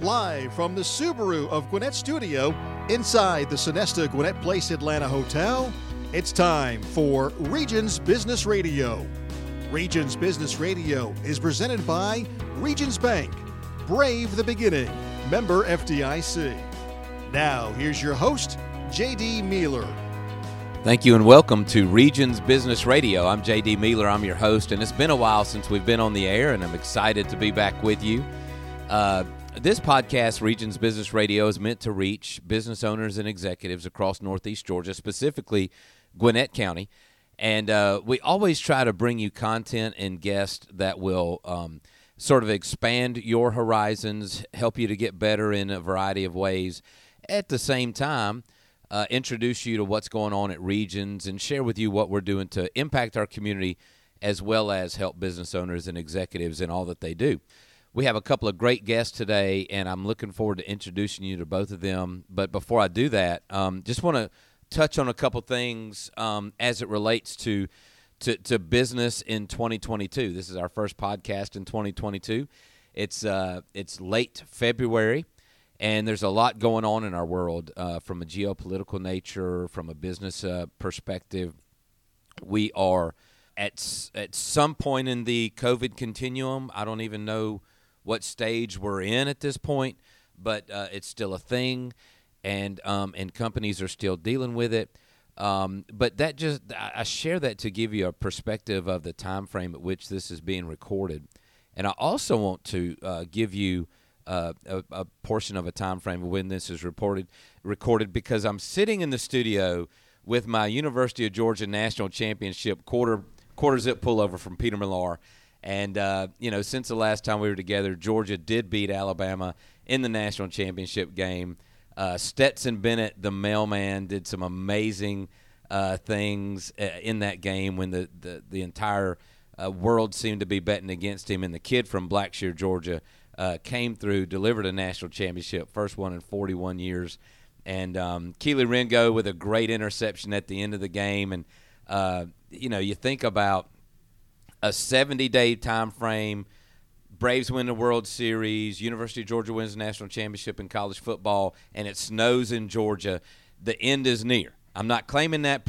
live from the Subaru of Gwinnett studio inside the Sonesta Gwinnett Place Atlanta Hotel. It's time for Regions Business Radio. Regions Business Radio is presented by Regions Bank. Brave the beginning. Member FDIC. Now, here's your host, JD Mealor. Thank you and welcome to Regions Business Radio. I'm JD Mealor, I'm your host, and it's been a while since we've been on the air, and I'm excited to be back with you. Uh, this podcast, Regions Business Radio, is meant to reach business owners and executives across Northeast Georgia, specifically Gwinnett County. And uh, we always try to bring you content and guests that will um, sort of expand your horizons, help you to get better in a variety of ways. At the same time, uh, introduce you to what's going on at Regions and share with you what we're doing to impact our community as well as help business owners and executives in all that they do. We have a couple of great guests today, and I'm looking forward to introducing you to both of them. But before I do that, um, just want to touch on a couple things um, as it relates to, to to business in 2022. This is our first podcast in 2022. It's uh, it's late February and there's a lot going on in our world uh, from a geopolitical nature, from a business uh, perspective. We are at at some point in the COVID continuum. I don't even know what stage we're in at this point, but uh, it's still a thing, and um, and companies are still dealing with it. Um, but that just I share that to give you a perspective of the time frame at which this is being recorded, and I also want to uh, give you uh, a, a, portion of a time frame when this is reported recorded because I'm sitting in the studio with my University of Georgia national championship quarter quarter zip pullover from Peter Millar. And uh, you know, since the last time we were together, Georgia did beat Alabama in the national championship game. Uh, Stetson Bennett, the mailman, did some amazing uh, things uh, in that game when the the, the entire uh, world seemed to be betting against him. And the kid from Blackshear, Georgia, uh, came through, delivered a national championship, first one in 41 years. And um, Kelee Ringo with a great interception at the end of the game. And, you know, you think about a 70 day time frame. Braves win the World Series. University of Georgia wins the national championship in college football, and it snows in Georgia. The end is near. I'm not claiming that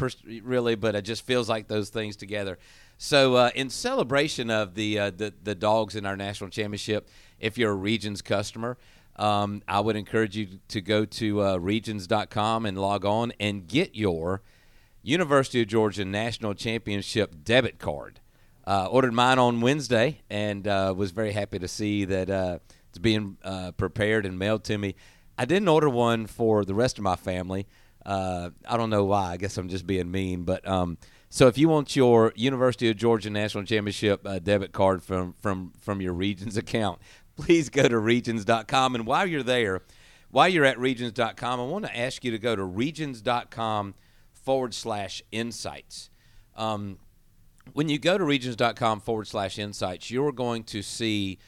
really, but it just feels like those things together. So, uh, in celebration of the, uh, the the dogs in our national championship, if you're a Regions customer. Um, I would encourage you to go to uh, regions.com and log on and get your University of Georgia National Championship debit card. Uh, ordered mine on Wednesday and uh, was very happy to see that uh, it's being uh, prepared and mailed to me. I didn't order one for the rest of my family. Uh, I don't know why. I guess I'm just being mean, but um, so if you want your University of Georgia National Championship uh, debit card from from from your Regions account, please go to regions.com. And while you're there, while you're at regions.com, I want to ask you to go to regions.com forward slash insights. Um, when you go to regions.com forward slash insights, you're going to see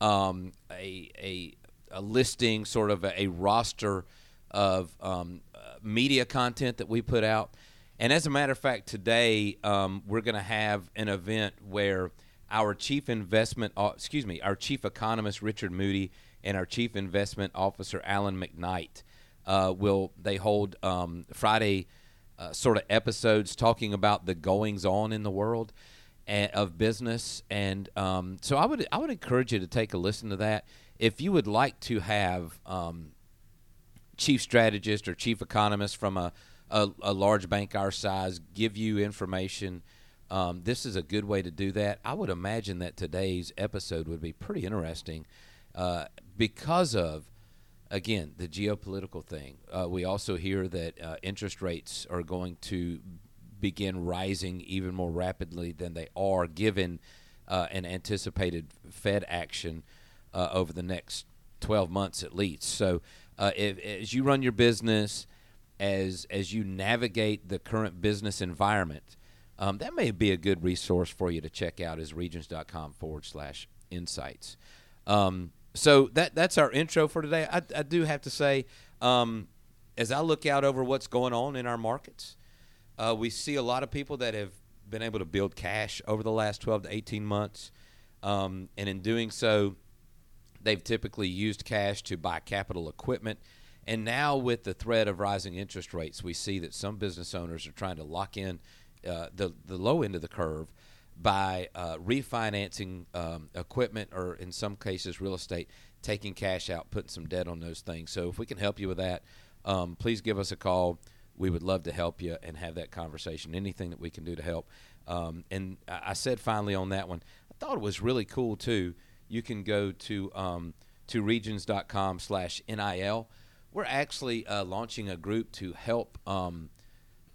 um, a, a, a, listing, sort of a, a roster of um, uh, media content that we put out. And as a matter of fact, today um, we're going to have an event where – our chief investment, excuse me, our chief economist Richard Moody and our chief investment officer Alan McKnight uh, will they hold um, Friday uh, sort of episodes talking about the goings on in the world and, of business, and um, so I would I would encourage you to take a listen to that if you would like to have um, chief strategist or chief economist from a, a, a large bank our size give you information um, this is a good way to do that. I would imagine that today's episode would be pretty interesting uh, because of, again, the geopolitical thing. Uh, we also hear that uh, interest rates are going to begin rising even more rapidly than they are, given uh, an anticipated Fed action uh, over the next 12 months at least. So, uh, if, as you run your business, as as you navigate the current business environment, um, that may be a good resource for you to check out is regions.com forward slash insights. Um, so that that's our intro for today. I, I do have to say, um, as I look out over what's going on in our markets, uh, we see a lot of people that have been able to build cash over the last 12 to 18 months. Um, and in doing so, They've typically used cash to buy capital equipment. And now, with the threat of rising interest rates, we see that some business owners are trying to lock in uh, the, the low end of the curve by uh, refinancing um, equipment or, in some cases, real estate, taking cash out, putting some debt on those things. So, if we can help you with that, um, please give us a call. We would love to help you and have that conversation. Anything that we can do to help. Um, and I said finally on that one, I thought it was really cool too. You can go to um, to regions.com slash nil. We're actually uh, launching a group to help um,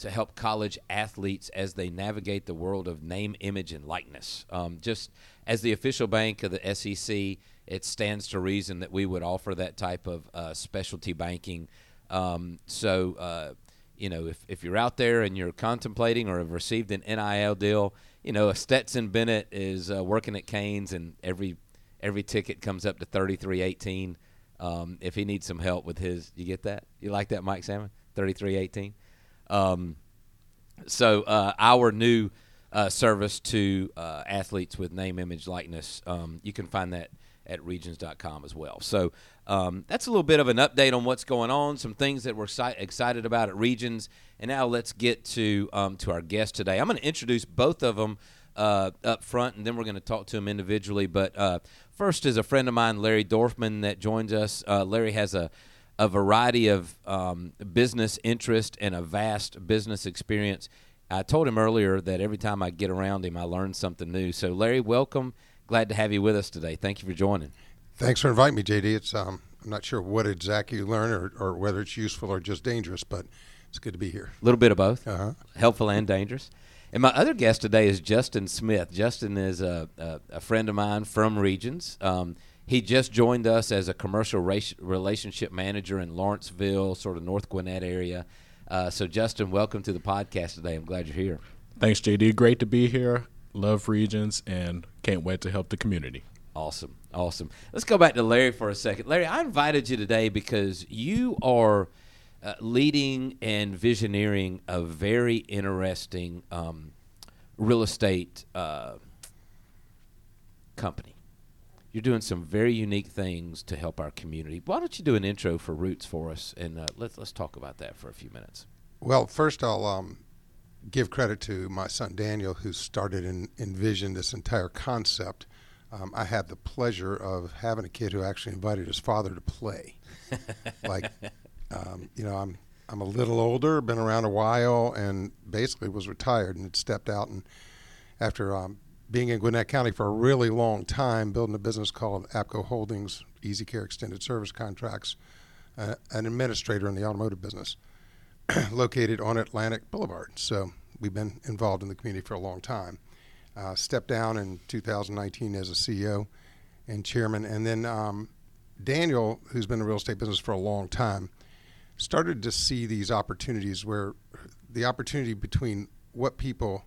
to help college athletes as they navigate the world of name, image, and likeness. Um, just as the official bank of the SEC, it stands to reason that we would offer that type of uh, specialty banking. Um, so uh, you know, if, if you're out there and you're contemplating or have received an NIL deal, you know, Stetson Bennett is uh, working at Canes and every every ticket comes up to thirty three eighteen. Um, if he needs some help with his, you get that? You like that, Mike Salmon? Thirty three eighteen. Um, so uh, our new uh, service to uh, athletes with name, image, likeness, um, you can find that at regions.com as well. So um, that's a little bit of an update on what's going on, some things that we're excited about at Regions. And now let's get to um, to our guest today. I'm going to introduce both of them uh, up front, and then we're going to talk to them individually. But uh, first is a friend of mine, Larry Dorfman, that joins us. Uh, Larry has a a variety of um, business interest and a vast business experience. I told him earlier that every time I get around him, I learn something new. So, Larry, welcome glad to have you with us today. Thank you for joining. Thanks for inviting me, JD. It's um, I'm not sure what exactly you learn or, or whether it's useful or just dangerous, but it's good to be here. A little bit of both, uh-huh. helpful and dangerous. And my other guest today is Justin Smith. Justin is a, a, a friend of mine from Regions. Um, he just joined us as a commercial relationship manager in Lawrenceville, sort of North Gwinnett area. Uh, so, Justin, welcome to the podcast today. I'm glad you're here. Thanks, JD. Great to be here love regions, and can't wait to help the community. Awesome. Awesome. Let's go back to Larry for a second. Larry, I invited you today because you are uh, leading and visioneering a very interesting um, real estate uh, company. You're doing some very unique things to help our community. Why don't you do an intro for Roots for us, and uh, let's let's talk about that for a few minutes. Well, first I'll um, give credit to my son Daniel, who started and envisioned this entire concept. Um, I had the pleasure of having a kid who actually invited his father to play. like, um, you know, I'm I'm a little older, been around a while, and basically was retired and had stepped out. And after um, being in Gwinnett County for a really long time, building a business called APCO Holdings, Easy Care Extended Service Contracts, uh, an administrator in the automotive business. located on Atlantic Boulevard. So we've been involved in the community for a long time. Uh, stepped down in 2019 as a CEO and chairman, and then um, Daniel, who's been in real estate business for a long time, started to see these opportunities where the opportunity between what people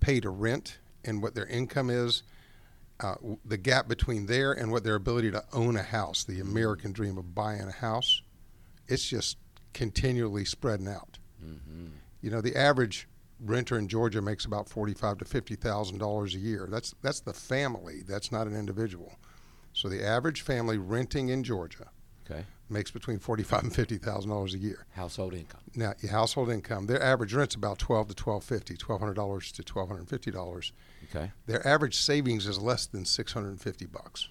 pay to rent and what their income is, uh, the gap between there and what their ability to own a house, the American dream of buying a house, it's just continually spreading out. Mm-hmm. You know, the average renter in Georgia makes about forty-five to fifty thousand dollars a year. That's that's the family. That's not an individual. So the average family renting in Georgia okay. Makes between forty-five and fifty thousand dollars a year. Household income. Now, your household income. Their average rent's about twelve to twelve fifty, twelve hundred dollars to twelve hundred fifty dollars. Okay. Their average savings is less than six hundred and fifty bucks.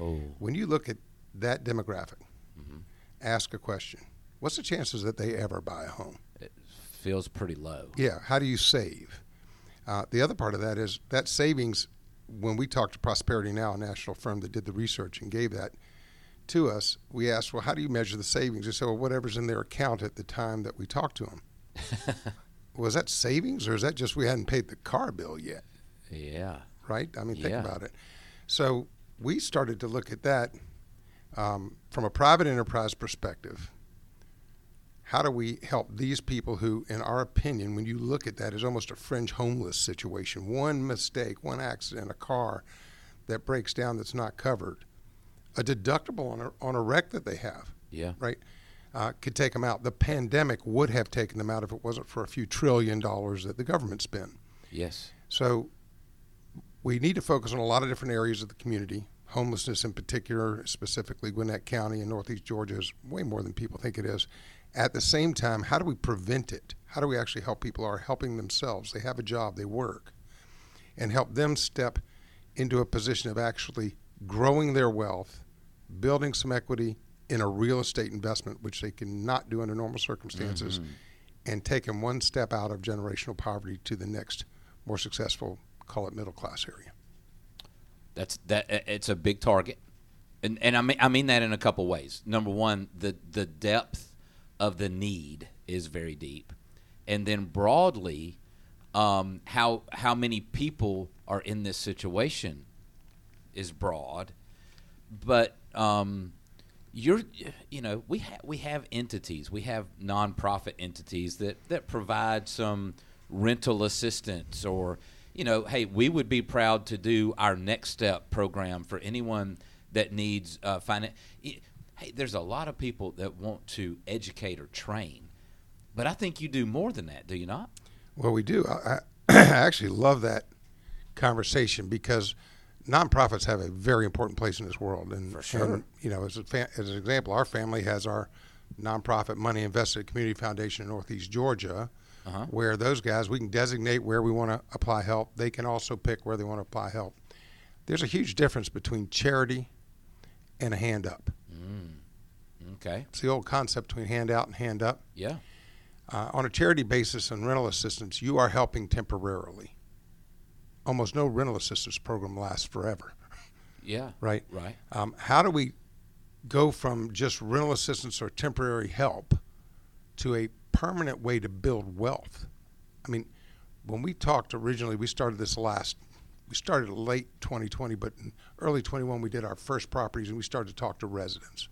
Oh. When you look at that demographic, mm-hmm. ask a question what's the chances that they ever buy a home? It feels pretty low. Yeah. How do you save? Uh, the other part of that is that savings. When we talked to Prosperity Now, a national firm that did the research and gave that to us, we asked, well, how do you measure the savings? They said, well, whatever's in their account at the time that we talked to them. was that savings or is that just we hadn't paid the car bill yet? Yeah. Right? I mean, think yeah. about it. So we started to look at that um, from a private enterprise perspective how do we help these people who, in our opinion, when you look at that, is almost a fringe homeless situation? One mistake, one accident, a car that breaks down that's not covered, a deductible on a, on a wreck that they have. Yeah. Right? Uh, could take them out. The pandemic would have taken them out if it wasn't for a few trillion dollars that the government spent. Yes. So we need to focus on a lot of different areas of the community homelessness in particular, specifically Gwinnett County and Northeast Georgia, is way more than people think it is. At the same time, how do we prevent it? How do we actually help people are helping themselves? They have a job, they work, and help them step into a position of actually growing their wealth, building some equity in a real estate investment, which they cannot do under normal circumstances, and take them one step out of generational poverty to the next more successful, call it middle class area. That's that. It's a big target, and and I mean I mean that in a couple ways. Number one, the the depth of the need is very deep, and then broadly, um, how how many people are in this situation is broad, but um, you're you know we have we have entities we have nonprofit entities that that provide some rental assistance or you know hey we would be proud to do our next step program for anyone that needs uh, finance hey there's a lot of people that want to educate or train but i think you do more than that do you not Well, we do. I, I actually love that conversation because nonprofits have a very important place in this world. And, For sure. and, you know, as, a fa- as an example, our family has our nonprofit Money Invested Community Foundation in Northeast Georgia, Uh-huh. where those guys, we can designate where we want to apply help. They can also pick where they want to apply help. There's a huge difference between charity and a hand up. okay It's the old concept between hand out and hand up. yeah Uh, on a charity basis and rental assistance, you are helping temporarily. Almost no rental assistance program lasts forever, yeah right? right Um, how do we go from just rental assistance or temporary help to a permanent way to build wealth? I mean, when we talked originally, we started this last, we started late 2020, but in early 21, we did our first properties and we started to talk to residents.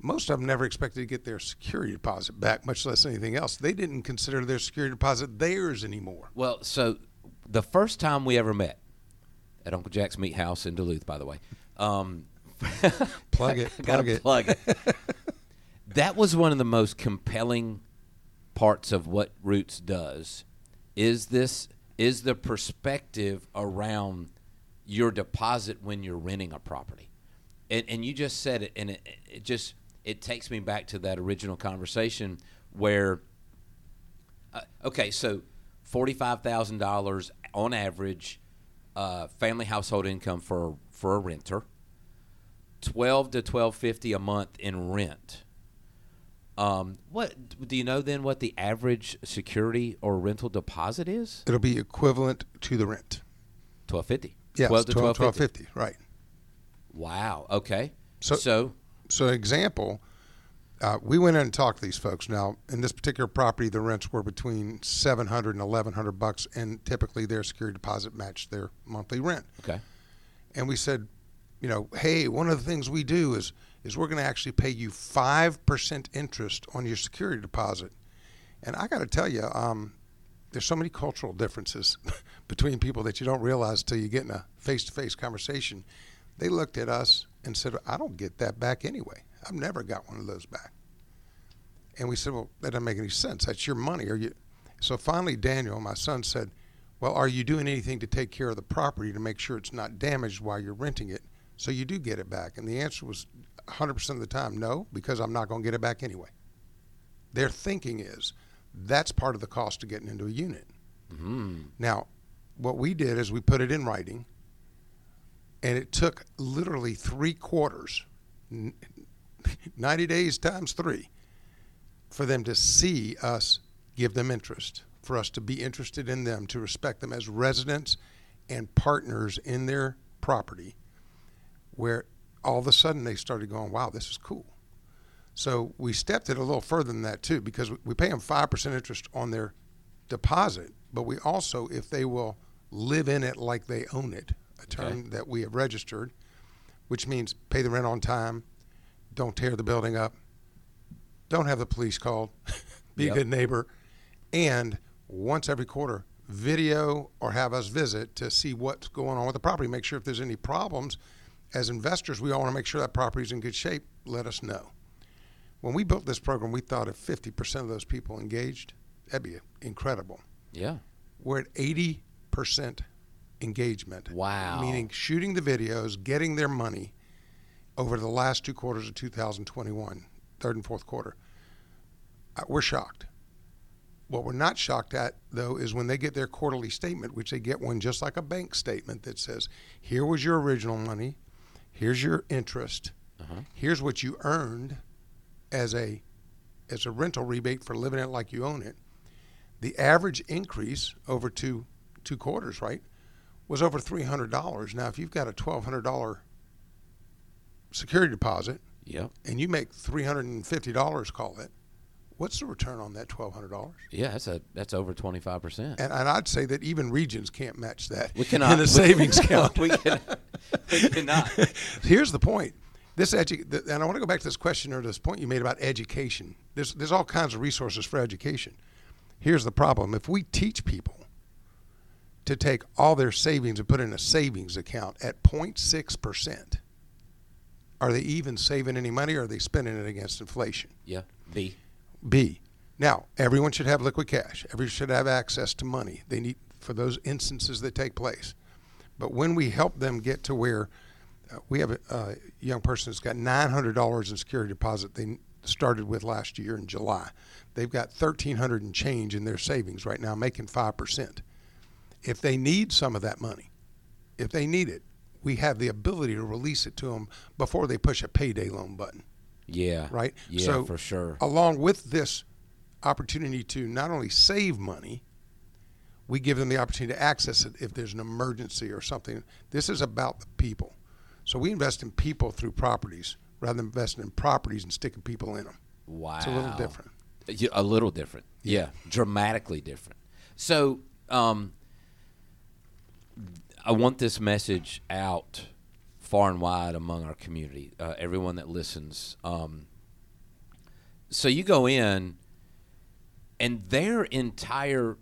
Most of them never expected to get their security deposit back, much less anything else. They didn't consider their security deposit theirs anymore. Well, so the first time we ever met at Uncle Jack's Meat House in Duluth, by the way, um, Plug it, gotta plug it. plug it. that was one of the most compelling parts of what Roots does. Is this is the perspective around your deposit when you're renting a property, and and you just said it, and it, it just it takes me back to that original conversation where uh, okay, so forty-five thousand dollars on average, uh, family household income for for a renter. Twelve to twelve fifty a month in rent. Um, what do you know then? What the average security or rental deposit is? It'll be equivalent to the rent. Twelve fifty. Yes, twelve to twelve fifty. 1250, right. Wow. Okay. So- so So, example, uh, we went in and talked to these folks. Now, in this particular property, the rents were between 700 and 1100 bucks, and typically their security deposit matched their monthly rent. okay. And we said, you know, hey, one of the things we do is is we're going to actually pay you five percent interest on your security deposit. And I got to tell you, um, there's so many cultural differences between people that you don't realize until you get in a face-to-face conversation. They looked at us and said, "I don't get that back anyway. I've never got one of those back." And we said, "Well, that doesn't make any sense. That's your money. Are you?" So finally, Daniel, my son, said, "Well, are you doing anything to take care of the property to make sure it's not damaged while you're renting it, so you do get it back?" And the answer was 100% of the time, "No, because I'm not going to get it back anyway." Their thinking is that's part of the cost of getting into a unit. Mm. Now, what we did is we put it in writing, and it took literally three quarters, n- 90 days times three, for them to see us give them interest, for us to be interested in them, to respect them as residents and partners in their property, where all of a sudden they started going, wow, this is cool. So we stepped it a little further than that too, because we- we pay them five percent interest on their deposit, but we also, if they will live in it like they own it, a term that we have registered, which means pay the rent on time, don't tear the building up, don't have the police called, be Yep. a good neighbor, and once every quarter, video or have us visit to see what's going on with the property, make sure if there's any problems. As investors, we all want to make sure that property is in good shape. Let us know. When we built this program, we thought if 50% of those people engaged, that'd be incredible. Yeah. We're at 80% engagement. Wow. Meaning shooting the videos, getting their money over the last two quarters of 2021, third and fourth quarter. Uh, we're shocked. What we're not shocked at, though, is when they get their quarterly statement, which they get one just like a bank statement that says, here was your original money, here's your interest, here's what you earned as a as a rental rebate for living it like you own it. The average increase over two two quarters, right, was over three hundred dollars. Now, if you've got a twelve hundred dollar security deposit Yep. and you make three hundred and fifty dollars, call it, what's the return on that twelve hundred dollars? Yeah, that's a that's over twenty five percent. And, and I'd say that even regions can't match that We cannot in a we- savings account. we, can, we cannot. Here's the point. This edu- and I want to go back to this question or this point you made about education. There's there's all kinds of resources for education. Here's the problem: if we teach people to take all their savings and put in a savings account at 0.6 percent, are they even saving any money, or are they spending it against inflation? Yeah. B. B. Now, everyone should have liquid cash. Everyone should have access to money. They need for those instances that take place. But when we help them get to where uh, we have a, a young person that's got $900 in security deposit they started with last year in July. They've got 1300 and change in their savings right now, making 5%. If they need some of that money, if they need it, we have the ability to release it to them before they push a payday loan button Yeah. right? Yeah, so for sure. Along with this opportunity to not only save money, we give them the opportunity to access it if there's an emergency or something. This is about the people. So we invest in people through properties rather than investing in properties and sticking people in them. Wow. It's a little different. Yeah, A little different. Yeah. Dramatically different. So, um, I want this message out far and wide among our community, uh, everyone that listens. Um, so you go in, and their entire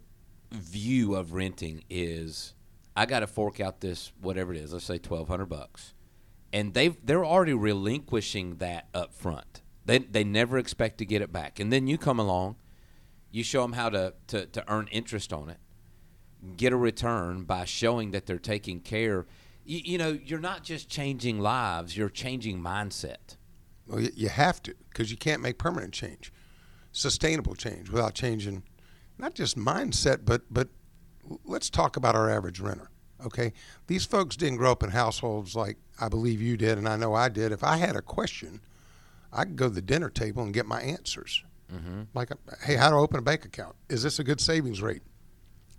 view of renting is, I got to fork out this whatever it is. Let's say twelve hundred bucks, and they they're already relinquishing that up front. They they never expect to get it back, and then you come along, you show them how to to, to earn interest on it, get a return by showing that they're taking care. You, you know, you're not just changing lives; you're changing mindset. Well, you, have to because you can't make permanent change, sustainable change without changing not just mindset, but but let's talk about our average renter. Okay, these folks didn't grow up in households like I believe you did, and I know I did. If I had a question, I could go to the dinner table and get my answers. Mm-hmm. Like, hey, how to open a bank account? Is this a good savings rate?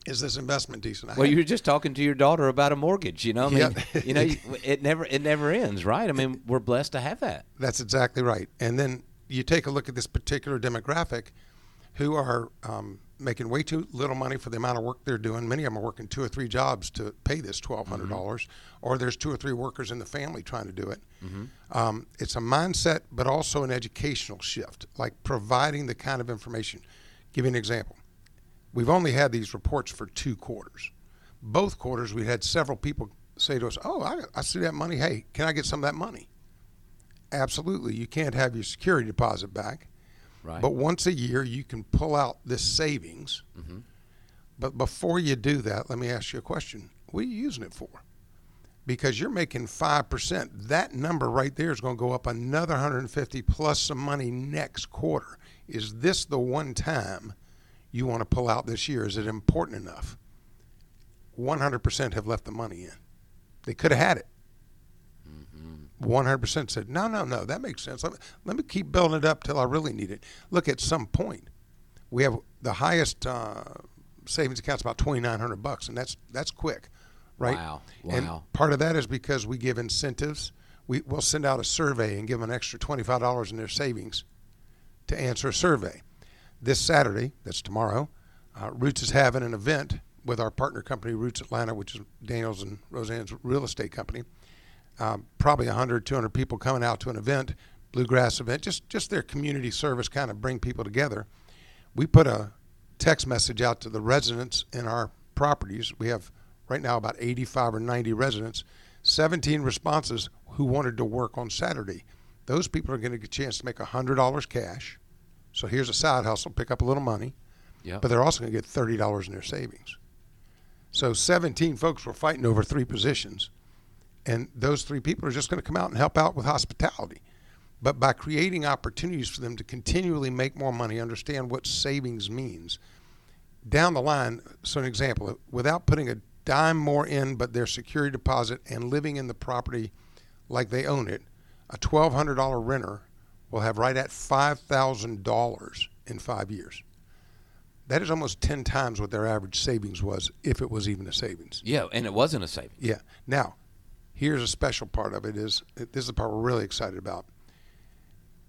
Is this investment decent? I Well, you were just talking to your daughter about a mortgage. You know, I mean, you know, it never it never ends, right? I mean, we're blessed to have that. That's exactly right. And then you take a look at this particular demographic who are um, making way too little money for the amount of work they're doing. Many of them are working two or three jobs to pay this $1,200, dollars or there's two or three workers in the family trying to do it. Um, it's a mindset, but also an educational shift, like providing the kind of information. Give you an example. We've only had these reports for two quarters. Both quarters, we had several people say to us, Oh, I, I see that money. Hey, can I get some of that money? Absolutely. You can't have your security deposit back. Right. But once a year, you can pull out this savings. Mm-hmm. But before you do that, let me ask you a question. What are you using it for? Because you're making 5%. That number right there is going to go up another 150 plus some money next quarter. Is this the one time you want to pull out this year? Is it important enough? 100% have left the money in. They could have had it. 100% said, no, no, no, that makes sense. Let me, let me keep building it up till I really need it. Look, at some point, we have the highest uh, savings account's about 2900 bucks, and that's that's quick, right? Wow, And wow. part of that is because we give incentives. We, we'll send out a survey and give them an extra $25 in their savings to answer a survey. This Saturday, that's tomorrow, uh, Roots is having an event with our partner company, Roots Atlanta, which is Daniels and Roseanne's real estate company. Um, probably 100, 200 people coming out to an event, bluegrass event, just just their community service, kind of bring people together. We put a text message out to the residents in our properties. We have right now about 85 or 90 residents, 17 responses who wanted to work on Saturday. Those people are going to get a chance to make $100 cash. So here's a side hustle, pick up a little money, Yeah. but they're also going to get $30 in their savings. So 17 folks were fighting over three positions, and those three people are just going to come out and help out with hospitality. But by creating opportunities for them to continually make more money, understand what savings means, down the line, so an example, without putting a dime more in but their security deposit and living in the property like they own it, a $1,200 renter will have right at $5,000 in five years. That is almost 10 times what their average savings was, if it was even a savings. Yeah, and it wasn't a savings. Yeah. Now, here's a special part of it is this is the part we're really excited about.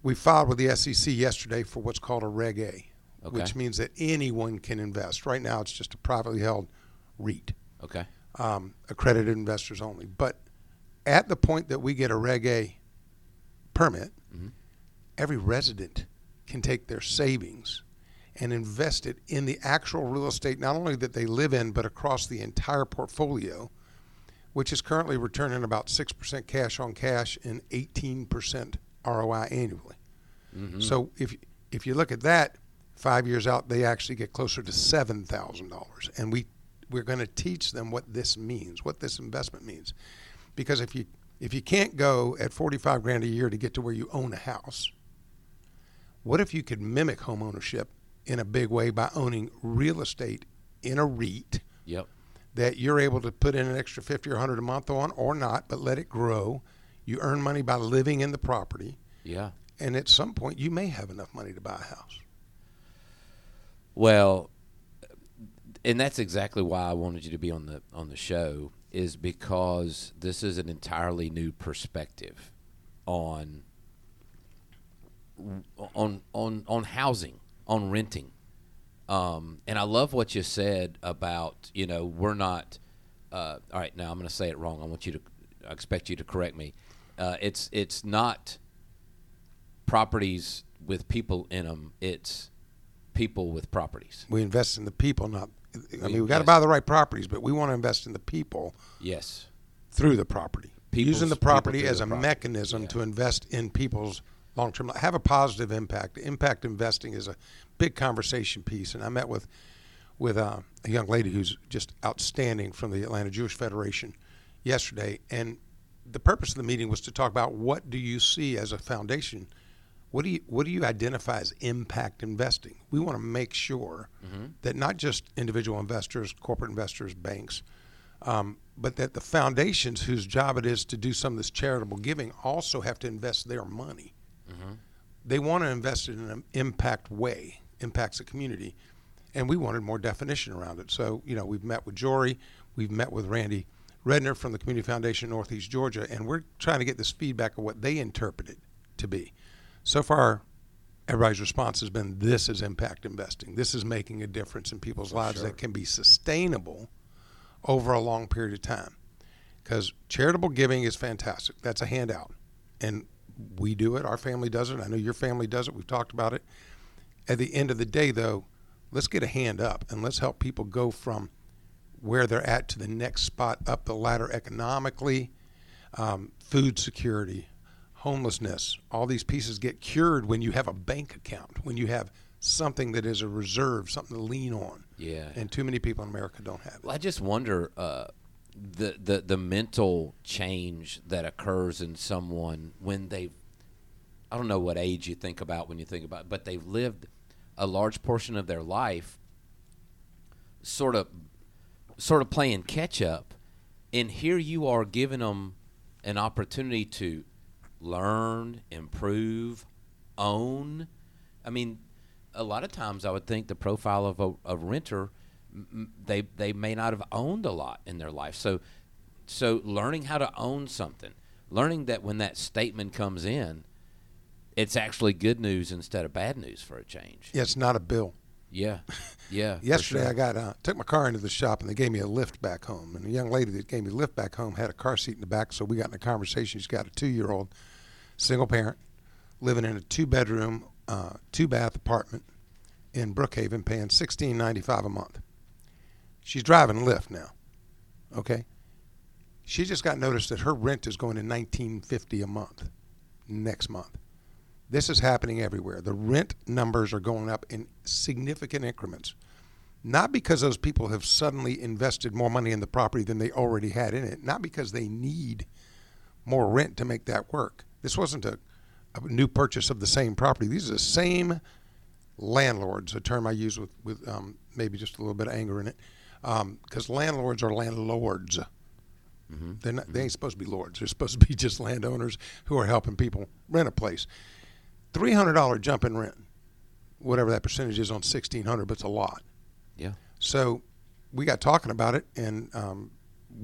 We filed with the SEC yesterday for what's called a Reg A, Okay. which means that anyone can invest. Right now, it's just a privately held REIT, Okay. um, accredited investors only. But at the point that we get a Reg A permit, every resident can take their savings and invest it in the actual real estate, not only that they live in, but across the entire portfolio, which is currently returning about 6% cash on cash and 18% ROI annually. Mm-hmm. So if, if you look at that, five years out, they actually get closer to $7,000. And we, we're going to teach them what this means, what this investment means. Because if you, if you can't go at 45 grand a year to get to where you own a house, what if you could mimic home ownership in a big way by owning real estate in a REIT Yep. that you're able to put in an extra 50 or 100 a month on or not, but let it grow. You earn money by living in the property, Yeah. and at some point you may have enough money to buy a house. Well, and that's exactly why I wanted you to be on the on the show is because this is an entirely new perspective on on on on housing, on renting. Um, and I love what you said about you know we're not. Uh, all right, now I'm going to say it wrong. I want you to. I expect you to correct me. Uh, it's it's not properties with people in them. It's people with properties. We invest in the people, not. I We- mean, we got to buy the right properties, but we want to invest in the people Yes. through the property, People's- using the property as a property. mechanism Yeah. to invest in people's long-term have a positive impact. Impact investing is a big conversation piece, and I met with with uh, a young lady who's just outstanding from the Atlanta Jewish Federation yesterday, and the purpose of the meeting was to talk about what do you see as a foundation. What do you what do you identify as impact investing? We want to make sure that not just individual investors, corporate investors, banks, um, but that the foundations whose job it is to do some of this charitable giving also have to invest their money. Mm-hmm. They want to invest it in an impact way, impacts the community, and we wanted more definition around it. So, you know, we've met with Jory, we've met with Randy Redner from the Community Foundation Northeast Georgia, and we're trying to get this feedback of what they interpret it to be. So far, everybody's response has been this is impact investing. This is making a difference in people's lives that can be sustainable over a long period of time. Because charitable giving is fantastic. That's a handout. And we do it. Our family does it. I know your family does it. We've talked about it. At the end of the day, though, let's get a hand up and let's help people go from where they're at to the next spot up the ladder economically, um, food security, homelessness. All these pieces get cured when you have a bank account, when you have something that is a reserve, something to lean on. Yeah. And too many people in America don't have it. Well, I just wonder uh, the the the mental change that occurs in someone when they've I don't know what age you think about when you think about, it, but they've lived a large portion of their life sort of sort of playing catch up, and here you are giving them an opportunity to learn, improve, own. I mean, a lot of times I would think the profile of a, a renter, they they may not have owned a lot in their life. So, so learning how to own something, learning that when that statement comes in, it's actually good news instead of bad news for a change. Yeah, it's not a bill. Yeah, yeah. Yesterday, sure. I got uh, took my car into the shop and they gave me a lift back home. And the young lady that gave me a lift back home had a car seat in the back, so we got in a conversation. She's got a two-year-old, single parent, living in a two-bedroom, uh, two-bath apartment in Brookhaven, paying sixteen ninety-five a month. She's driving Lyft now. Okay, she just got notice that her rent is going to nineteen fifty a month next month. This is happening everywhere. The rent numbers are going up in significant increments. not because those people have suddenly invested more money in the property than they already had in it, not because they need more rent to make that work. This wasn't a, a new purchase of the same property. These are the same landlords, a term I use with, with um, maybe just a little bit of anger in it, Um, because landlords are landlords. Mm-hmm. They're not, they mm-hmm. ain't supposed to be lords. They're supposed to be just landowners who are helping people rent a place. Three hundred dollar jump in rent, whatever that percentage is on sixteen hundred, but it's a lot. Yeah. So we got talking about it, and um,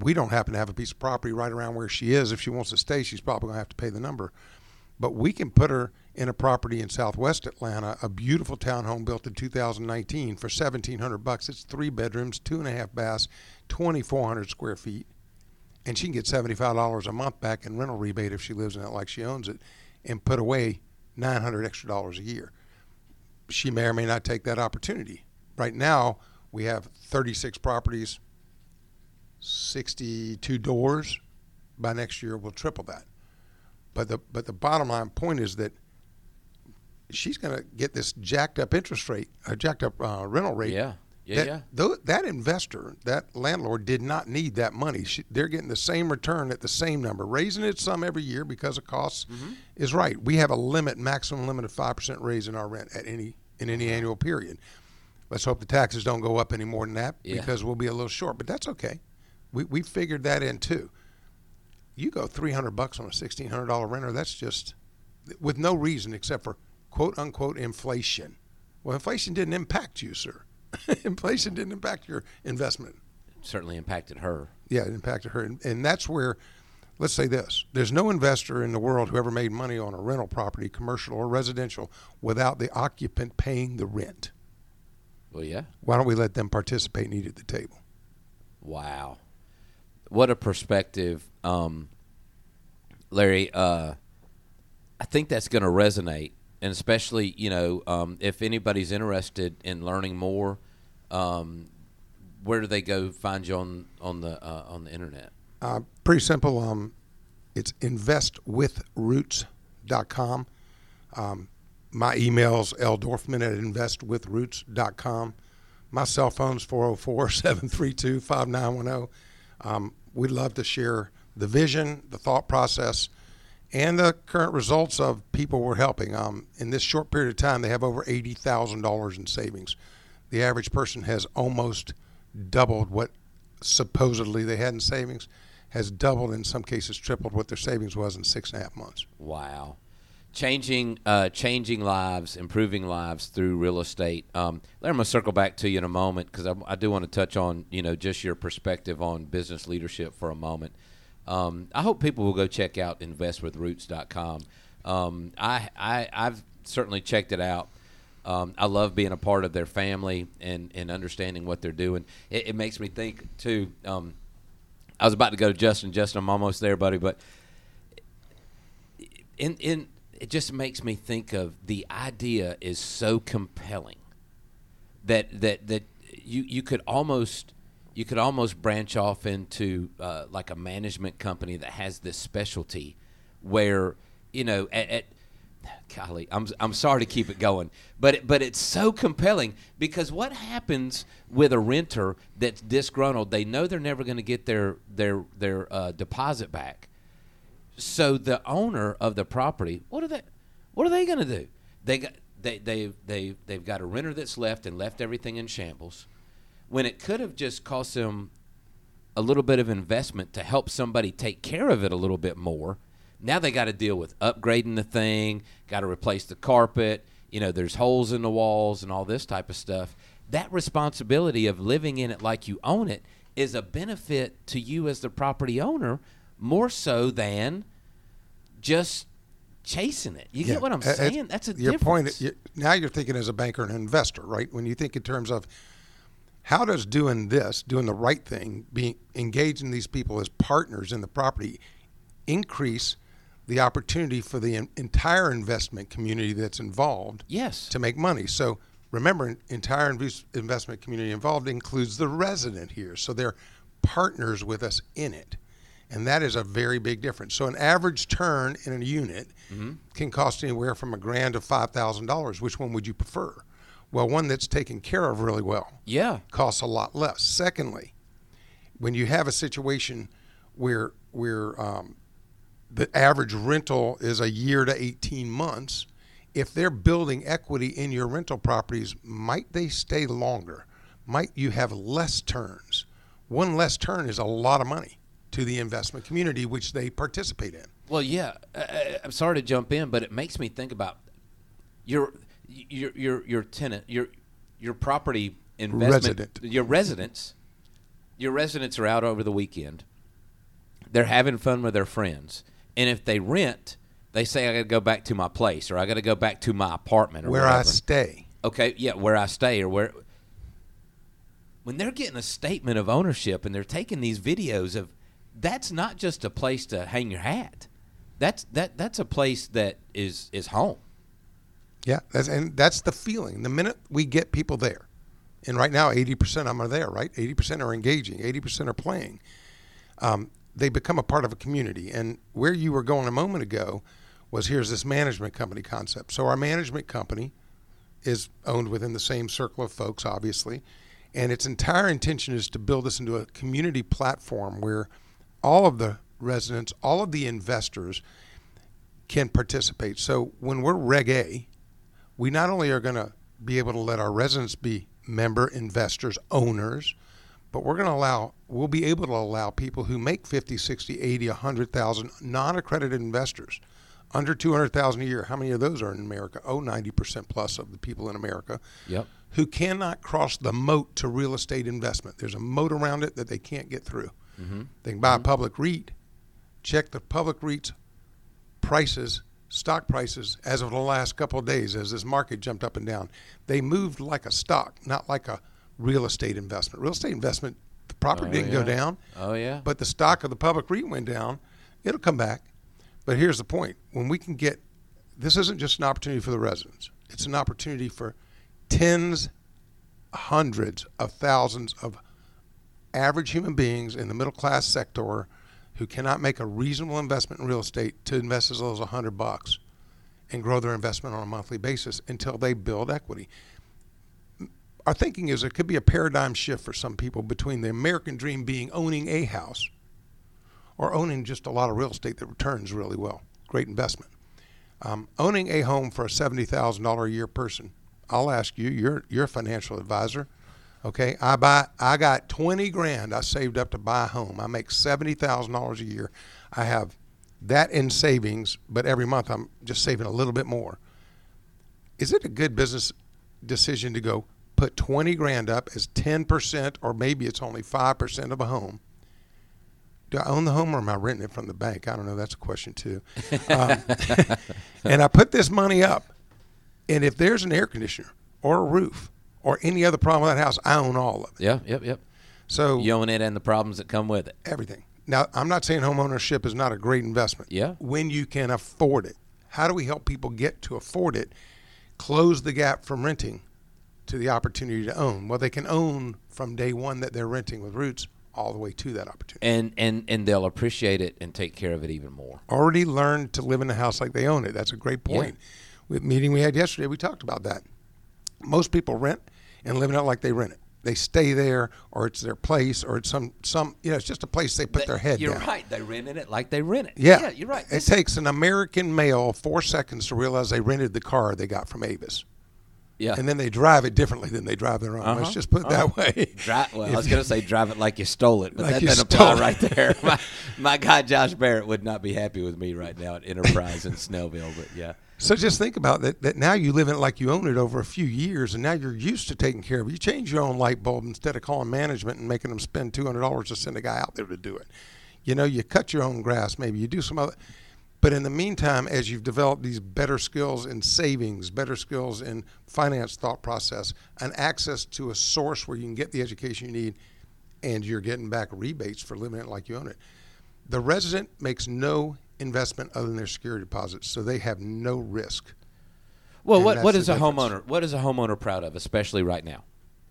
we don't happen to have a piece of property right around where she is. If she wants to stay, she's probably going to have to pay the number. But we can put her in a property in Southwest Atlanta, a beautiful townhome built in 2019 for 1,700 bucks. It's three bedrooms, two and a half baths, 2,400 square feet, and she can get $75 a month back in rental rebate if she lives in it like she owns it, and put away 900 extra dollars a year. She may or may not take that opportunity. Right now, we have 36 properties, 62 doors. By next year, we'll triple that. But the but the bottom line point is that she's going to get this jacked up interest rate, a jacked up uh, rental rate. Yeah. Yeah. that, yeah. tho- that investor, that landlord, did not need that money. She, they're getting the same return at the same number. Raising it some every year because of costs Mm-hmm. is right. We have a limit, maximum limit of five percent raise in our rent at any in any annual period. Let's hope the taxes don't go up any more than that Yeah. because we'll be a little short. But that's okay. We we figured that in too. You go three hundred bucks on a sixteen hundred dollar renter. That's just with no reason except for quote unquote inflation. Well, inflation didn't impact you, sir. inflation didn't impact your investment. Certainly impacted her. Yeah, it impacted her, and, and that's where. Let's say this: There's no investor in the world who ever made money on a rental property, commercial or residential, without the occupant paying the rent. Well, yeah. Why don't we let them participate and eat at the table? Wow. What a perspective. Um, Larry, uh, I think that's going to resonate. And especially, you know, um, if anybody's interested in learning more, um, where do they go find you on, on, the, uh, on the internet? Uh, pretty simple. Um, it's investwithroots.com. Um, my email's ldorfman at investwithroots.com. My cell phone's 404 732 5910. Um, We'd love to share the vision, the thought process, and the current results of people we're helping. Um, in this short period of time, they have over $80,000 in savings. The average person has almost doubled what supposedly they had in savings, has doubled, in some cases, tripled what their savings was in six and a half months. Wow. Changing, uh, changing lives, improving lives through real estate. Um, I'm gonna circle back to you in a moment because I, I do want to touch on, you know, just your perspective on business leadership for a moment. Um, I hope people will go check out investwithroots.com. Um, I, I, I've certainly checked it out. Um, I love being a part of their family and, and understanding what they're doing. It, it makes me think too. Um, I was about to go to Justin. Justin, I'm almost there, buddy. But in in it just makes me think of the idea is so compelling that that that you you could almost you could almost branch off into uh, like a management company that has this specialty where you know at, at golly I'm I'm sorry to keep it going but it, but it's so compelling because what happens with a renter that's disgruntled they know they're never going to get their their their uh, deposit back so the owner of the property, what are they? What are they going to do? They got they they they they've got a renter that's left and left everything in shambles, when it could have just cost them a little bit of investment to help somebody take care of it a little bit more. Now they got to deal with upgrading the thing, got to replace the carpet. You know, there's holes in the walls and all this type of stuff. That responsibility of living in it like you own it is a benefit to you as the property owner more so than just chasing it. You Yeah. get what I'm saying? That's a your difference. point. Now you're thinking as a banker and investor, right? When you think in terms of how does doing this, doing the right thing, being engaging these people as partners in the property, increase the opportunity for the en- entire investment community that's involved yes. to make money. So remember, entire inves- investment community involved includes the resident here. So they're partners with us in it. And that is a very big difference. So an average turn in a unit mm-hmm. can cost anywhere from a grand to five thousand dollars. Which one would you prefer? Well, one that's taken care of really well Yeah. costs a lot less. Secondly, when you have a situation where where um, the average rental is a year to 18 months, if they're building equity in your rental properties, might they stay longer? Might you have less turns? One less turn is a lot of money to the investment community, which they participate in. Well, yeah. I- I'm sorry to jump in, but it makes me think about your your your your tenant, your your property investment, Resident. your residents. Your residents are out over the weekend. They're having fun with their friends, and if they rent, they say I got to go back to my place or I got to go back to my apartment or Where I stay. Okay, yeah, where I stay or where. When they're getting a statement of ownership and they're taking these videos of, that's not just a place to hang your hat. That's that that's a place that is is home. Yeah, that's, and that's the feeling. The minute we get people there, and right now, 80% of them are there, right? 80% are engaging, 80% are playing. Um, they become a part of a community. And where you were going a moment ago was here's this management company concept. So, our management company is owned within the same circle of folks, obviously. And its entire intention is to build this into a community platform where all of the residents, all of the investors can participate. So, when we're Reg A, we not only are going to be able to let our residents be member investors, owners, but we're going to allow we'll be able to allow people who make 50, 60, 80, 100,000 non-accredited investors under 200,000 a year. How many of those are in America? Oh, 90% plus of the people in America Yep. who cannot cross the moat to real estate investment. There's a moat around it that they can't get through. Mm-hmm. They can buy a mm-hmm. public REIT, check the public REIT's prices, stock prices, as of the last couple of days, as this market jumped up and down. They moved like a stock, not like a real estate investment. Real estate investment, the property Oh, didn't yeah. go down, Oh yeah. but the stock of the public REIT went down. It'll come back. But here's the point when we can get this isn't just an opportunity for the residents, it's an opportunity for tens, hundreds of thousands of average human beings in the middle class sector who cannot make a reasonable investment in real estate to invest as little as 100 bucks and grow their investment on a monthly basis until they build equity. Our thinking is there could be a paradigm shift for some people between the American dream being owning a house or owning just a lot of real estate that returns really well. Great investment. Um, owning a home for a seventy thousand dollar a year person. I'll ask you. You're you're a financial advisor. Okay, I buy. I got twenty grand. I saved up to buy a home. I make seventy thousand dollars a year. I have that in savings, but every month I'm just saving a little bit more. Is it a good business decision to go put twenty grand up as ten percent, or maybe it's only five percent of a home? do I own the home or am I renting it from the bank? I don't know. That's a question too. Um, and I put this money up, and if there's an air conditioner or a roof or any other problem with that house, I own all of it. Yeah. Yep. Yep. So You own it and the problems that come with it. everything. Now, I'm not saying home ownership is not a great investment. Yeah. When you can afford it. How do we help people get to afford it? Close the gap from renting to the opportunity to own. Well, they can own from day one that they're renting with roots all the way to that opportunity. And and and they'll appreciate it and take care of it even more. already learned to live in a house like they own it. That's a great point. With meeting we had yesterday, we talked about that. Most people rent and living in it like they rent it. They stay there, or it's their place, or it's some some you know, it's just a place they put their head You're down. right. They rented it like they rent it. Yeah, you're right. It This- takes an American male four seconds to realize they rented the car they got from Avis, yeah. and then they drive it differently than they drive their own. Let's Uh-huh, just put it that way. Dri- well, I was going to say drive it like you stole it, but Like that doesn't apply it. right there. My, my guy Josh Barrett would not be happy with me right now at Enterprise in Snellville, but yeah. So just think about that. That now you live in it like you own it over a few years, and now you're used to taking care of it. You change your own light bulb instead of calling management and making them spend two hundred dollars to send a guy out there to do it. You know, you cut your own grass. Maybe you do some other. But in the meantime, as you've developed these better skills in savings, better skills in finance thought process, and access to a source where you can get the education you need, and you're getting back rebates for living it like you own it. The resident makes no investment other than their security deposits, so they have no risk. Well, And what, what is a difference. homeowner? What is a homeowner proud of, especially right now?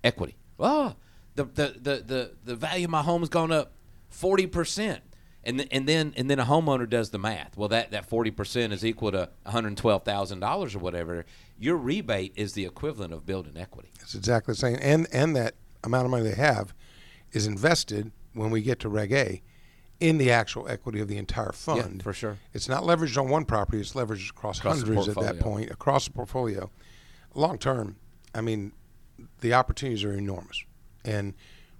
Equity. Oh, the the the the, the value of my home's gone up forty percent, and th- and then and then a homeowner does the math. Well, that that forty percent is equal to one hundred twelve thousand dollars or whatever. Your rebate is the equivalent of building equity. It's exactly the same. And and that amount of money they have is invested when we get to Reg A in the actual equity of the entire fund. for sure. It's not leveraged on one property, it's leveraged across, Across hundreds at that point, across the portfolio. Long term, I mean, the opportunities are enormous. And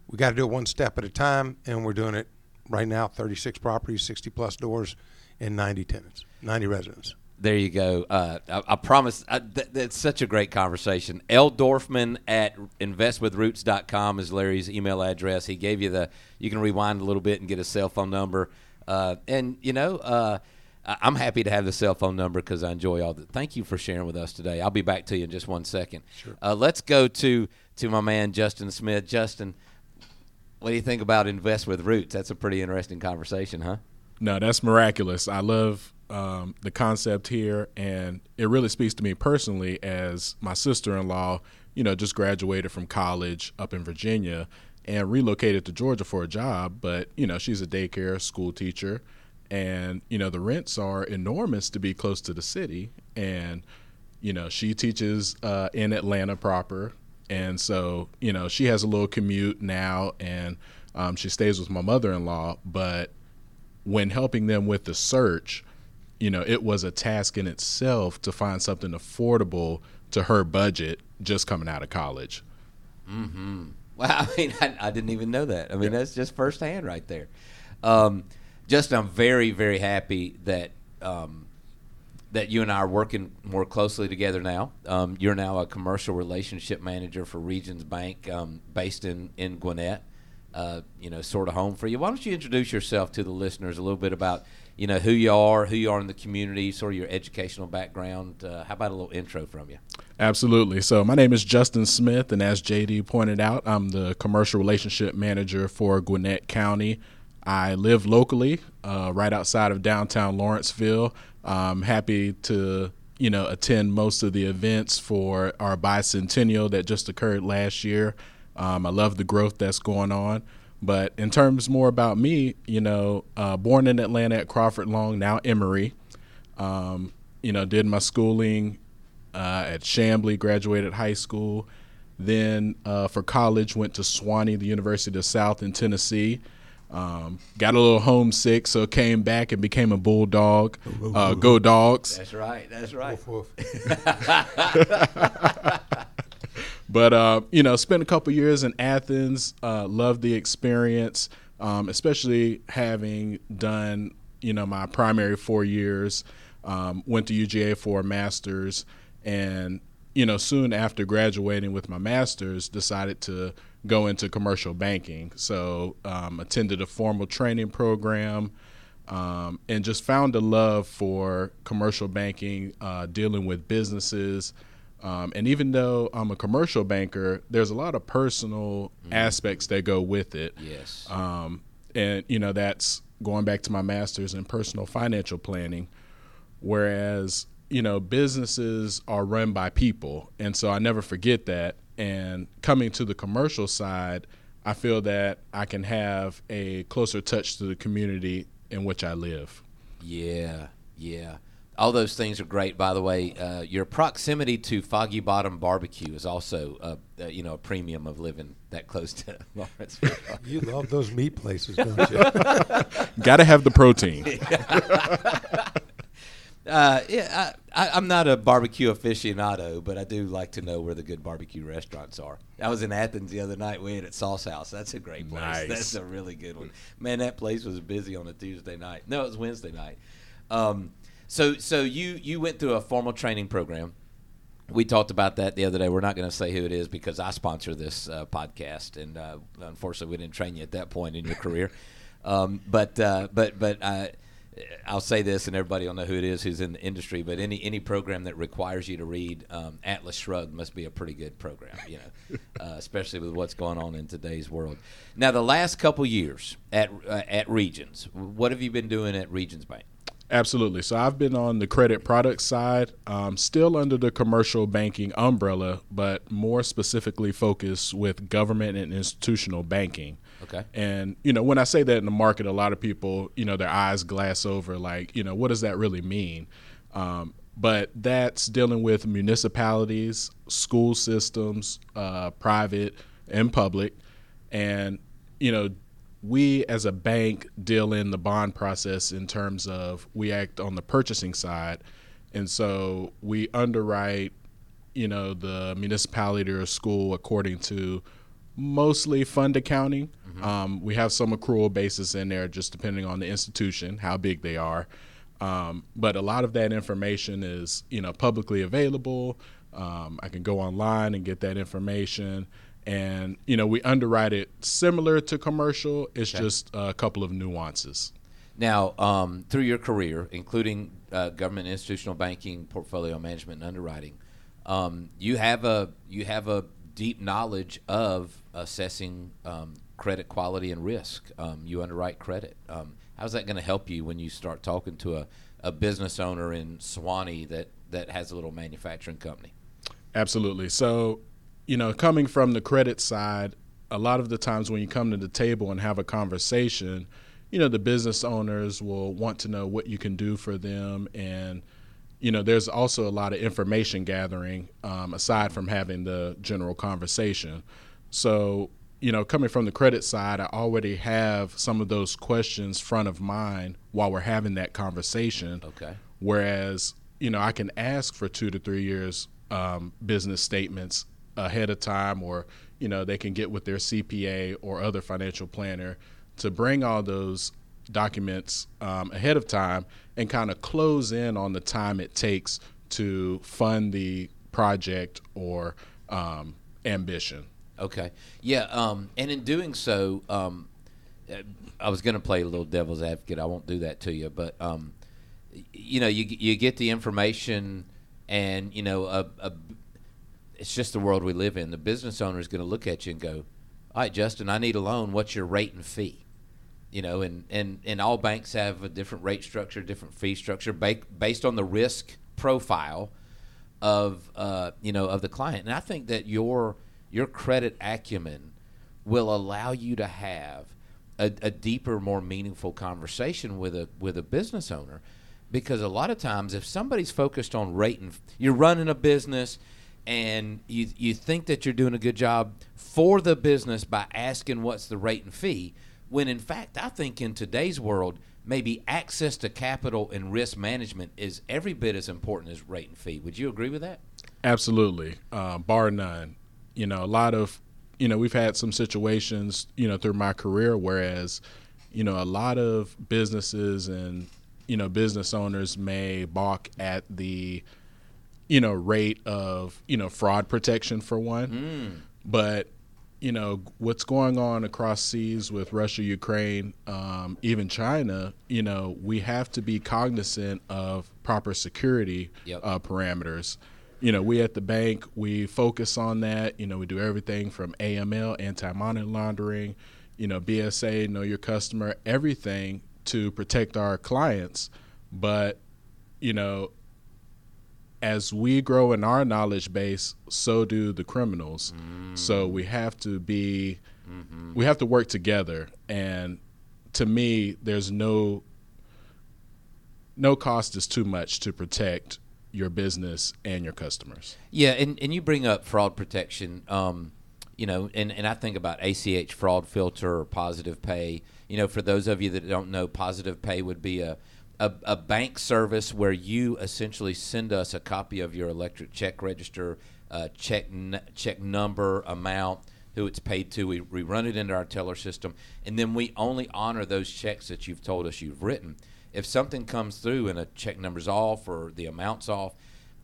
we got to do it one step at a time, and we're doing it right now 36 properties, 60 plus doors, and 90 tenants, 90 residents. There you go. Uh, I, I promise. I, th- that's such a great conversation. L. Dorfman at investwithroots.com is Larry's email address. He gave you the. You can rewind a little bit and get his cell phone number. Uh, and you know, uh, I- I'm happy to have the cell phone number because I enjoy all the. Thank you for sharing with us today. I'll be back to you in just one second. Sure. Uh, let's go to to my man Justin Smith. Justin, what do you think about invest with roots? That's a pretty interesting conversation, huh? No, that's miraculous. I love um, the concept here, and it really speaks to me personally as my sister in law, you know, just graduated from college up in Virginia and relocated to Georgia for a job. But, you know, she's a daycare school teacher, and, you know, the rents are enormous to be close to the city. And, you know, she teaches uh, in Atlanta proper. And so, you know, she has a little commute now, and um, she stays with my mother in law. But when helping them with the search, you know, it was a task in itself to find something affordable to her budget just coming out of college. Hmm. Well, I mean, I, I didn't even know that. I mean, that's just firsthand right there. Um, Justin, I'm very, very happy that um, that you and I are working more closely together now. Um, you're now a commercial relationship manager for Regions Bank, um, based in in Gwinnett. Uh, you know, sort of home for you. Why don't you introduce yourself to the listeners a little bit about you know who you are, who you are in the community, sort of your educational background. Uh, how about a little intro from you? Absolutely. So, my name is Justin Smith, and as JD pointed out, I'm the commercial relationship manager for Gwinnett County. I live locally, uh, right outside of downtown Lawrenceville. I'm happy to, you know, attend most of the events for our bicentennial that just occurred last year. Um, I love the growth that's going on. But in terms more about me, you know, uh, born in Atlanta at Crawford Long, now Emory. Um, you know, did my schooling uh, at Chamblee, graduated high school. Then uh, for college, went to Sewanee, the University of the South in Tennessee. Um, got a little homesick, so came back and became a bulldog. Uh, go dogs! That's right. That's right. But uh, you know, spent a couple years in Athens. Uh, loved the experience, um, especially having done you know my primary four years. Um, went to UGA for a master's, and you know, soon after graduating with my master's, decided to go into commercial banking. So um, attended a formal training program. Um, and just found a love for commercial banking, uh, dealing with businesses, um, and even though I'm a commercial banker, there's a lot of personal aspects that go with it. Yes. Um, and, you know, that's going back to my master's in personal financial planning. Whereas, you know, businesses are run by people. And so I never forget that. And coming to the commercial side, I feel that I can have a closer touch to the community in which I live. Yeah, yeah. All those things are great. By the way, uh, your proximity to Foggy Bottom Barbecue is also, uh, uh, you know, a premium of living that close to Lawrenceville. You love those meat places, don't you? Got to have the protein. uh, yeah, I, I, I'm not a barbecue aficionado, but I do like to know where the good barbecue restaurants are. I was in Athens the other night. We ate at Sauce House. That's a great place. Nice. That's a really good one. Man, that place was busy on a Tuesday night. No, it was Wednesday night. Um, so, so you you went through a formal training program. We talked about that the other day. We're not going to say who it is because I sponsor this uh, podcast, and uh, unfortunately, we didn't train you at that point in your career. Um, but uh, but but uh, I'll say this, and everybody will know who it is who's in the industry. But any any program that requires you to read um, Atlas Shrugged must be a pretty good program, you know, uh, especially with what's going on in today's world. Now, the last couple years at uh, at Regions, what have you been doing at Regions Bank? Absolutely. So I've been on the credit product side, um, still under the commercial banking umbrella, but more specifically focused with government and institutional banking. Okay. And you know, when I say that in the market, a lot of people, you know, their eyes glass over, like, you know, what does that really mean? Um, but that's dealing with municipalities, school systems, uh, private and public, and you know, we as a bank deal in the bond process in terms of we act on the purchasing side, and so we underwrite, you know, the municipality or school according to mostly fund accounting. Mm-hmm. Um, we have some accrual basis in there, just depending on the institution, how big they are. Um, but a lot of that information is, you know, publicly available. Um, I can go online and get that information, and you know, we underwrite it similar to commercial. It's okay. just a couple of nuances. Now, um, through your career, including uh, government institutional banking, portfolio management, and underwriting, um, you have a you have a deep knowledge of assessing um, credit quality and risk. Um, you underwrite credit. Um, how's that going to help you when you start talking to a, a business owner in Suwanee that, that has a little manufacturing company? Absolutely. So, you know, coming from the credit side, a lot of the times when you come to the table and have a conversation, you know, the business owners will want to know what you can do for them and – you know, there's also a lot of information gathering um, aside from having the general conversation. So, you know, coming from the credit side, I already have some of those questions front of mind while we're having that conversation. Okay. Whereas, you know, I can ask for two to three years um, business statements ahead of time, or you know, they can get with their CPA or other financial planner to bring all those documents um, ahead of time and kind of close in on the time it takes to fund the project or um, ambition. Okay. Yeah. Um, and in doing so, um, uh, I was going to play a little devil's advocate. I won't do that to you, but um, you know, you you get the information, and you know, a, a, it's just the world we live in. The business owner is going to look at you and go, "All right, Justin, I need a loan. What's your rate and fee?" you know, and, and, and all banks have a different rate structure, different fee structure based on the risk profile of uh, you know of the client. And I think that your your credit acumen will allow you to have a, a deeper, more meaningful conversation with a with a business owner, because a lot of times if somebody's focused on rate and you're running a business and you you think that you're doing a good job for the business by asking what's the rate and fee when in fact, I think in today's world, maybe access to capital and risk management is every bit as important as rate and fee. Would you agree with that? Absolutely, uh, bar none. You know, a lot of, you know, we've had some situations, you know, through my career, whereas, you know, a lot of businesses and, you know, business owners may balk at the, you know, rate of, you know, fraud protection for one. Mm. But you know what's going on across seas with Russia, Ukraine, um, even China. You know we have to be cognizant of proper security yep. uh, parameters. You know we at the bank we focus on that. You know we do everything from AML, anti-money laundering, you know BSA, know your customer, everything to protect our clients. But you know as we grow in our knowledge base, so do the criminals. Mm. So we have to be, mm-hmm. we have to work together. And to me, there's no, no cost is too much to protect your business and your customers. Yeah, and, and you bring up fraud protection. Um, you know, and, and I think about ACH fraud filter or positive pay. You know, for those of you that don't know, positive pay would be a a, a, bank service where you essentially send us a copy of your electric check register, uh, check n- check number, amount, who it's paid to. We, we run it into our teller system, and then we only honor those checks that you've told us you've written. If something comes through and a check number's off or the amount's off,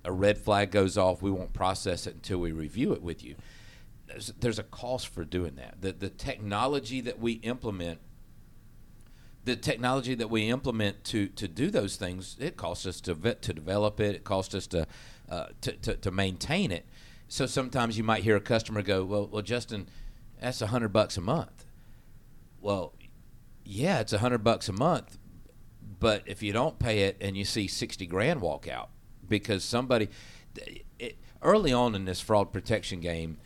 a red flag goes off. We won't process it until we review it with you. There's, there's a cost for doing that. The the technology that we implement the technology that we implement to to do those things, it costs us to vet, to develop it. It costs us to, uh, to, to to maintain it. So sometimes you might hear a customer go, "Well, well, Justin, that's a hundred bucks a month." Well, yeah, it's a hundred bucks a month, but if you don't pay it and you see sixty grand walk out because somebody it, early on in this fraud protection game,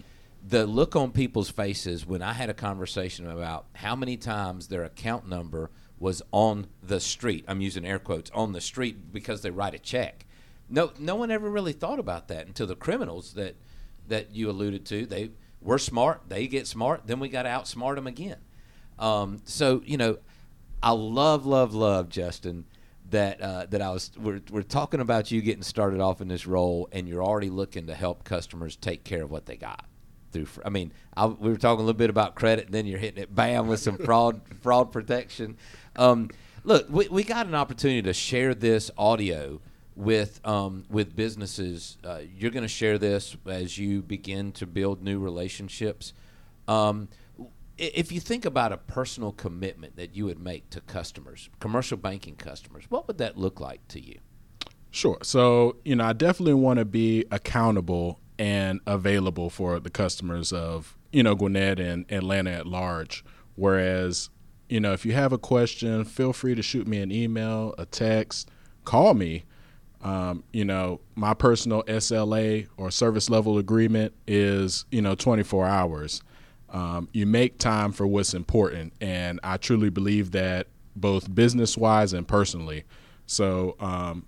the look on people's faces when I had a conversation about how many times their account number was on the street. I'm using air quotes on the street because they write a check. No, no one ever really thought about that until the criminals that that you alluded to. They were smart. They get smart. Then we got to outsmart them again. Um, so you know, I love, love, love Justin that uh, that I was we're, we're talking about you getting started off in this role and you're already looking to help customers take care of what they got through I mean I, we were talking a little bit about credit and then you're hitting it bam with some fraud fraud protection um, look we, we got an opportunity to share this audio with um, with businesses uh, you're going to share this as you begin to build new relationships um, if you think about a personal commitment that you would make to customers, commercial banking customers, what would that look like to you? Sure. So, you know, I definitely want to be accountable and available for the customers of, you know, Gwinnett and Atlanta at large. Whereas, you know, if you have a question, feel free to shoot me an email, a text, call me. Um, you know, my personal SLA or service level agreement is, you know, 24 hours um, you make time for what's important. And I truly believe that both business wise and personally. So, um,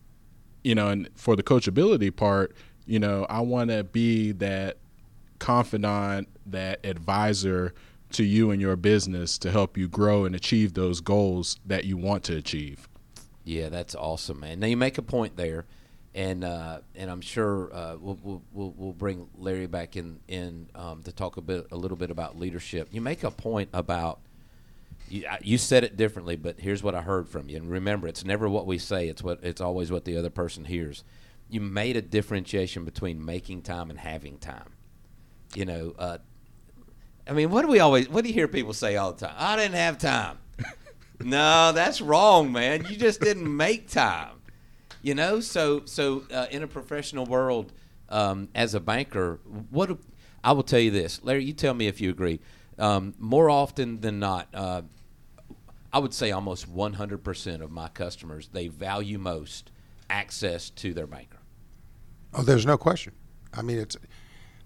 you know, and for the coachability part, you know, I want to be that confidant, that advisor to you and your business to help you grow and achieve those goals that you want to achieve. Yeah, that's awesome, man. Now you make a point there and uh, and I'm sure uh, we'll, we'll, we'll bring Larry back in in um, to talk a bit a little bit about leadership. You make a point about you, you said it differently, but here's what I heard from you. And remember, it's never what we say; it's what it's always what the other person hears. You made a differentiation between making time and having time. You know, uh, I mean, what do we always what do you hear people say all the time? I didn't have time. no, that's wrong, man. You just didn't make time you know, so so uh, in a professional world, um, as a banker, what I will tell you this, Larry. You tell me if you agree. Um, more often than not, uh, I would say almost 100% of my customers they value most access to their banker. Oh, there's no question. I mean, it's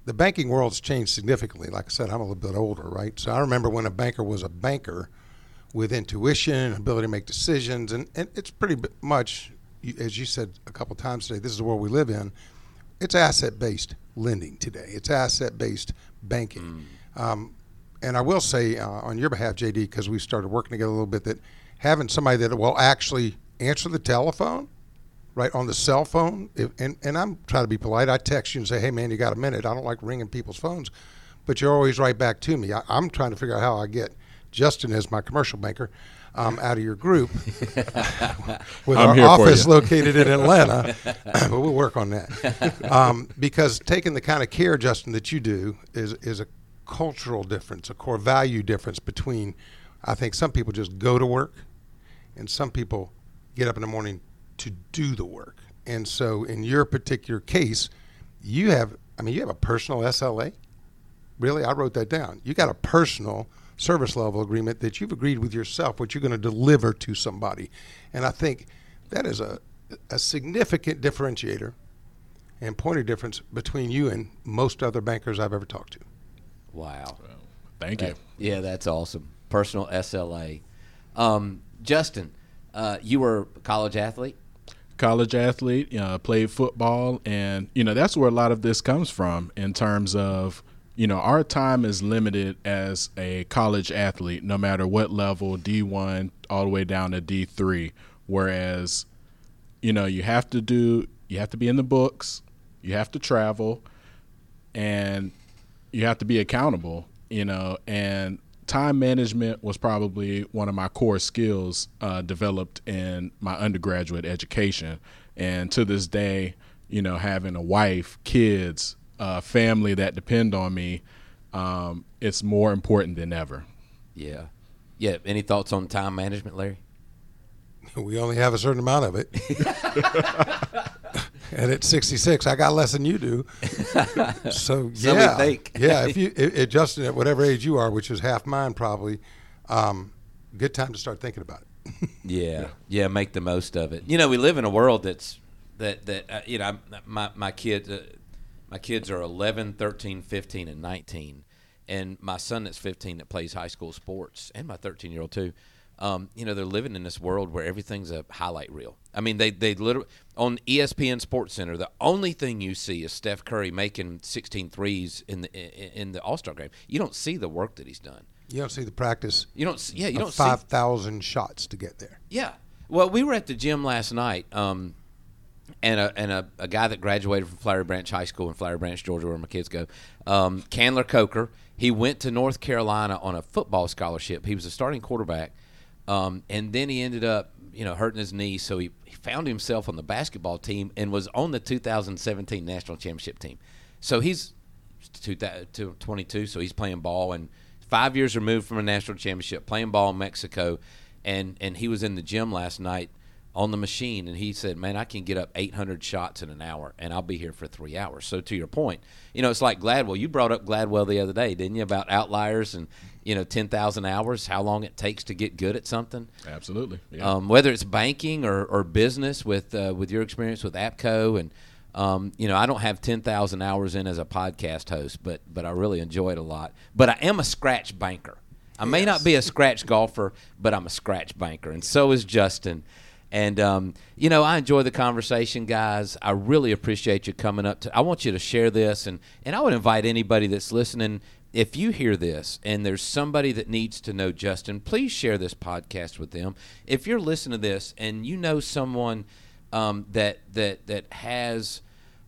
the banking world's changed significantly. Like I said, I'm a little bit older, right? So I remember when a banker was a banker with intuition, and ability to make decisions, and, and it's pretty much as you said a couple times today, this is the world we live in. It's asset based lending today. It's asset based banking. Mm. Um, and I will say uh, on your behalf, JD, because we started working together a little bit, that having somebody that will actually answer the telephone, right on the cell phone, if, and and I'm trying to be polite. I text you and say, "Hey, man, you got a minute?" I don't like ringing people's phones, but you're always right back to me. I, I'm trying to figure out how I get Justin as my commercial banker um, out of your group with I'm our office located in Atlanta. but we'll work on that. Um, because taking the kind of care, Justin, that you do is, is a cultural difference, a core value difference between, I think some people just go to work and some people get up in the morning to do the work. And so in your particular case, you have, I mean, you have a personal SLA. Really? I wrote that down. You got a personal service level agreement that you've agreed with yourself what you're going to deliver to somebody. And I think that is a, a significant differentiator and point of difference between you and most other bankers I've ever talked to. Wow. Well, thank you. yeah, that's awesome. Personal SLA. Um, Justin, uh, you were a college athlete? College athlete, played football, and you know that's where a lot of this comes from in terms of you know, our time is limited as a college athlete, no matter what level, D1 all the way down to D3. Whereas, you know, you have to do, you have to be in the books, you have to travel, and you have to be accountable, you know, and time management was probably one of my core skills uh, developed in my undergraduate education. And to this day, you know, having a wife, kids, uh, family that depend on me, um, it's more important than ever. Yeah. Yeah. Any thoughts on time management, Larry? We only have a certain amount of it. and at 66, I got less than you do. So, yeah. yeah. If you, it, Justin, at whatever age you are, which is half mine probably, um, good time to start thinking about it. yeah. Yeah. Make the most of it. You know, we live in a world that's, that, that, uh, you know, my, my kids, uh, My kids are 11, 13, 15, and 19. And my son that's 15 that plays high school sports, and my 13 year old too, um, you know, they're living in this world where everything's a highlight reel. I mean, they they literally on ESPN Sports Center, the only thing you see is Steph Curry making 16 threes in the in, the All Star game. You don't see the work that he's done. You don't see the practice. You don't. see- Yeah, you don't see five thousand shots to get there. yeah. Well, we were at the gym last night, um, and a and a, a guy that graduated from Flowery Branch High School in Flowery Branch, Georgia, where my kids go, um, Kanler Coker. He went to North Carolina on a football scholarship. He was a starting quarterback, um, and then he ended up, you know, hurting his knee. So he, he found himself on the basketball team and was on the 2017 national championship team. So he's two thou- 22, so he's playing ball and five years removed from a national championship, playing ball in Mexico, and and he was in the gym last night on the machine, and he said, "Man, I can get up 800 shots in an hour, and I'll be here for three hours." So to your point, you know, it's like Gladwell. You brought up Gladwell the other day, didn't you, about outliers and you know 10,000 hours, how long it takes to get good at something. Absolutely. Yeah. Um, whether it's banking or, or business with uh, with your experience with APCO and um, you know I don't have ten thousand hours in as a podcast host, but but I really enjoy it a lot. But I am a scratch banker. I may not be a scratch golfer, but I'm a scratch banker, and so is Justin. And um, you know, I enjoy the conversation, guys. I really appreciate you coming up to. I want you to share this, and and I would invite anybody that's listening. If you hear this and there's somebody that needs to know Justin, please share this podcast with them. If you're listening to this and you know someone um, that that that has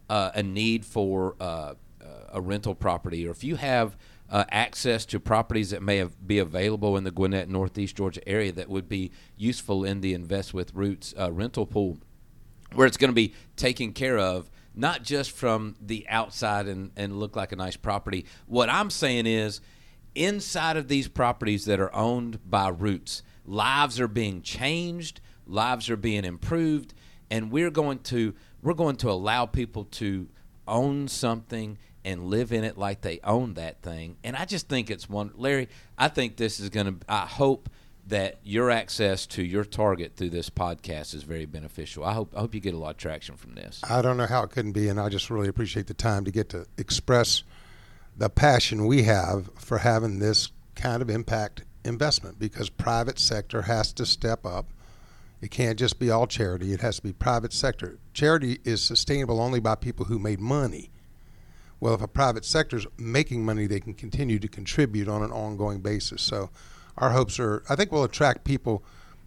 uh, a need for uh, a rental property, or if you have uh, access to properties that may have, be available in the Gwinnett Northeast Georgia area that would be useful in the Invest with Roots uh, rental pool, where it's going to be taken care of not just from the outside and, and look like a nice property. What I'm saying is, inside of these properties that are owned by Roots, lives are being changed, lives are being improved, and we're going to we're going to allow people to own something and live in it like they own that thing. And I just think it's one Larry, I think this is going to I hope that your access to your target through this podcast is very beneficial. I hope I hope you get a lot of traction from this. I don't know how it couldn't be, and I just really appreciate the time to get to express the passion we have for having this kind of impact investment because private sector has to step up. It can't just be all charity, it has to be private sector. Charity is sustainable only by people who made money. Well, if a private sector's making money, they can continue to contribute on an ongoing basis. So our hopes are I think we'll attract people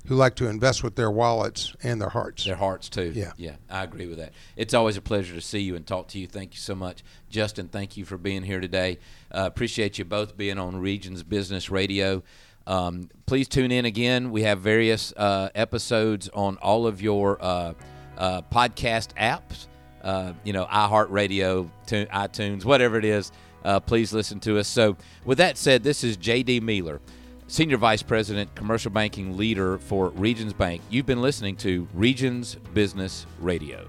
who like to invest with their wallets and their hearts. Their hearts too. Yeah. yeah, I agree with that. It's always a pleasure to see you and talk to you. Thank you so much, Justin. Thank you for being here today. Uh, appreciate you both being on Regions Business Radio. Um, please tune in again. We have various uh, episodes on all of your uh, uh, podcast apps. Uh, you know, iHeartRadio, tu- iTunes, whatever it is. Uh, please listen to us. So, with that said, this is J.D. Mealor. Senior Vice President, Commercial Banking Leader for Regions Bank. You've been listening to Regions Business Radio.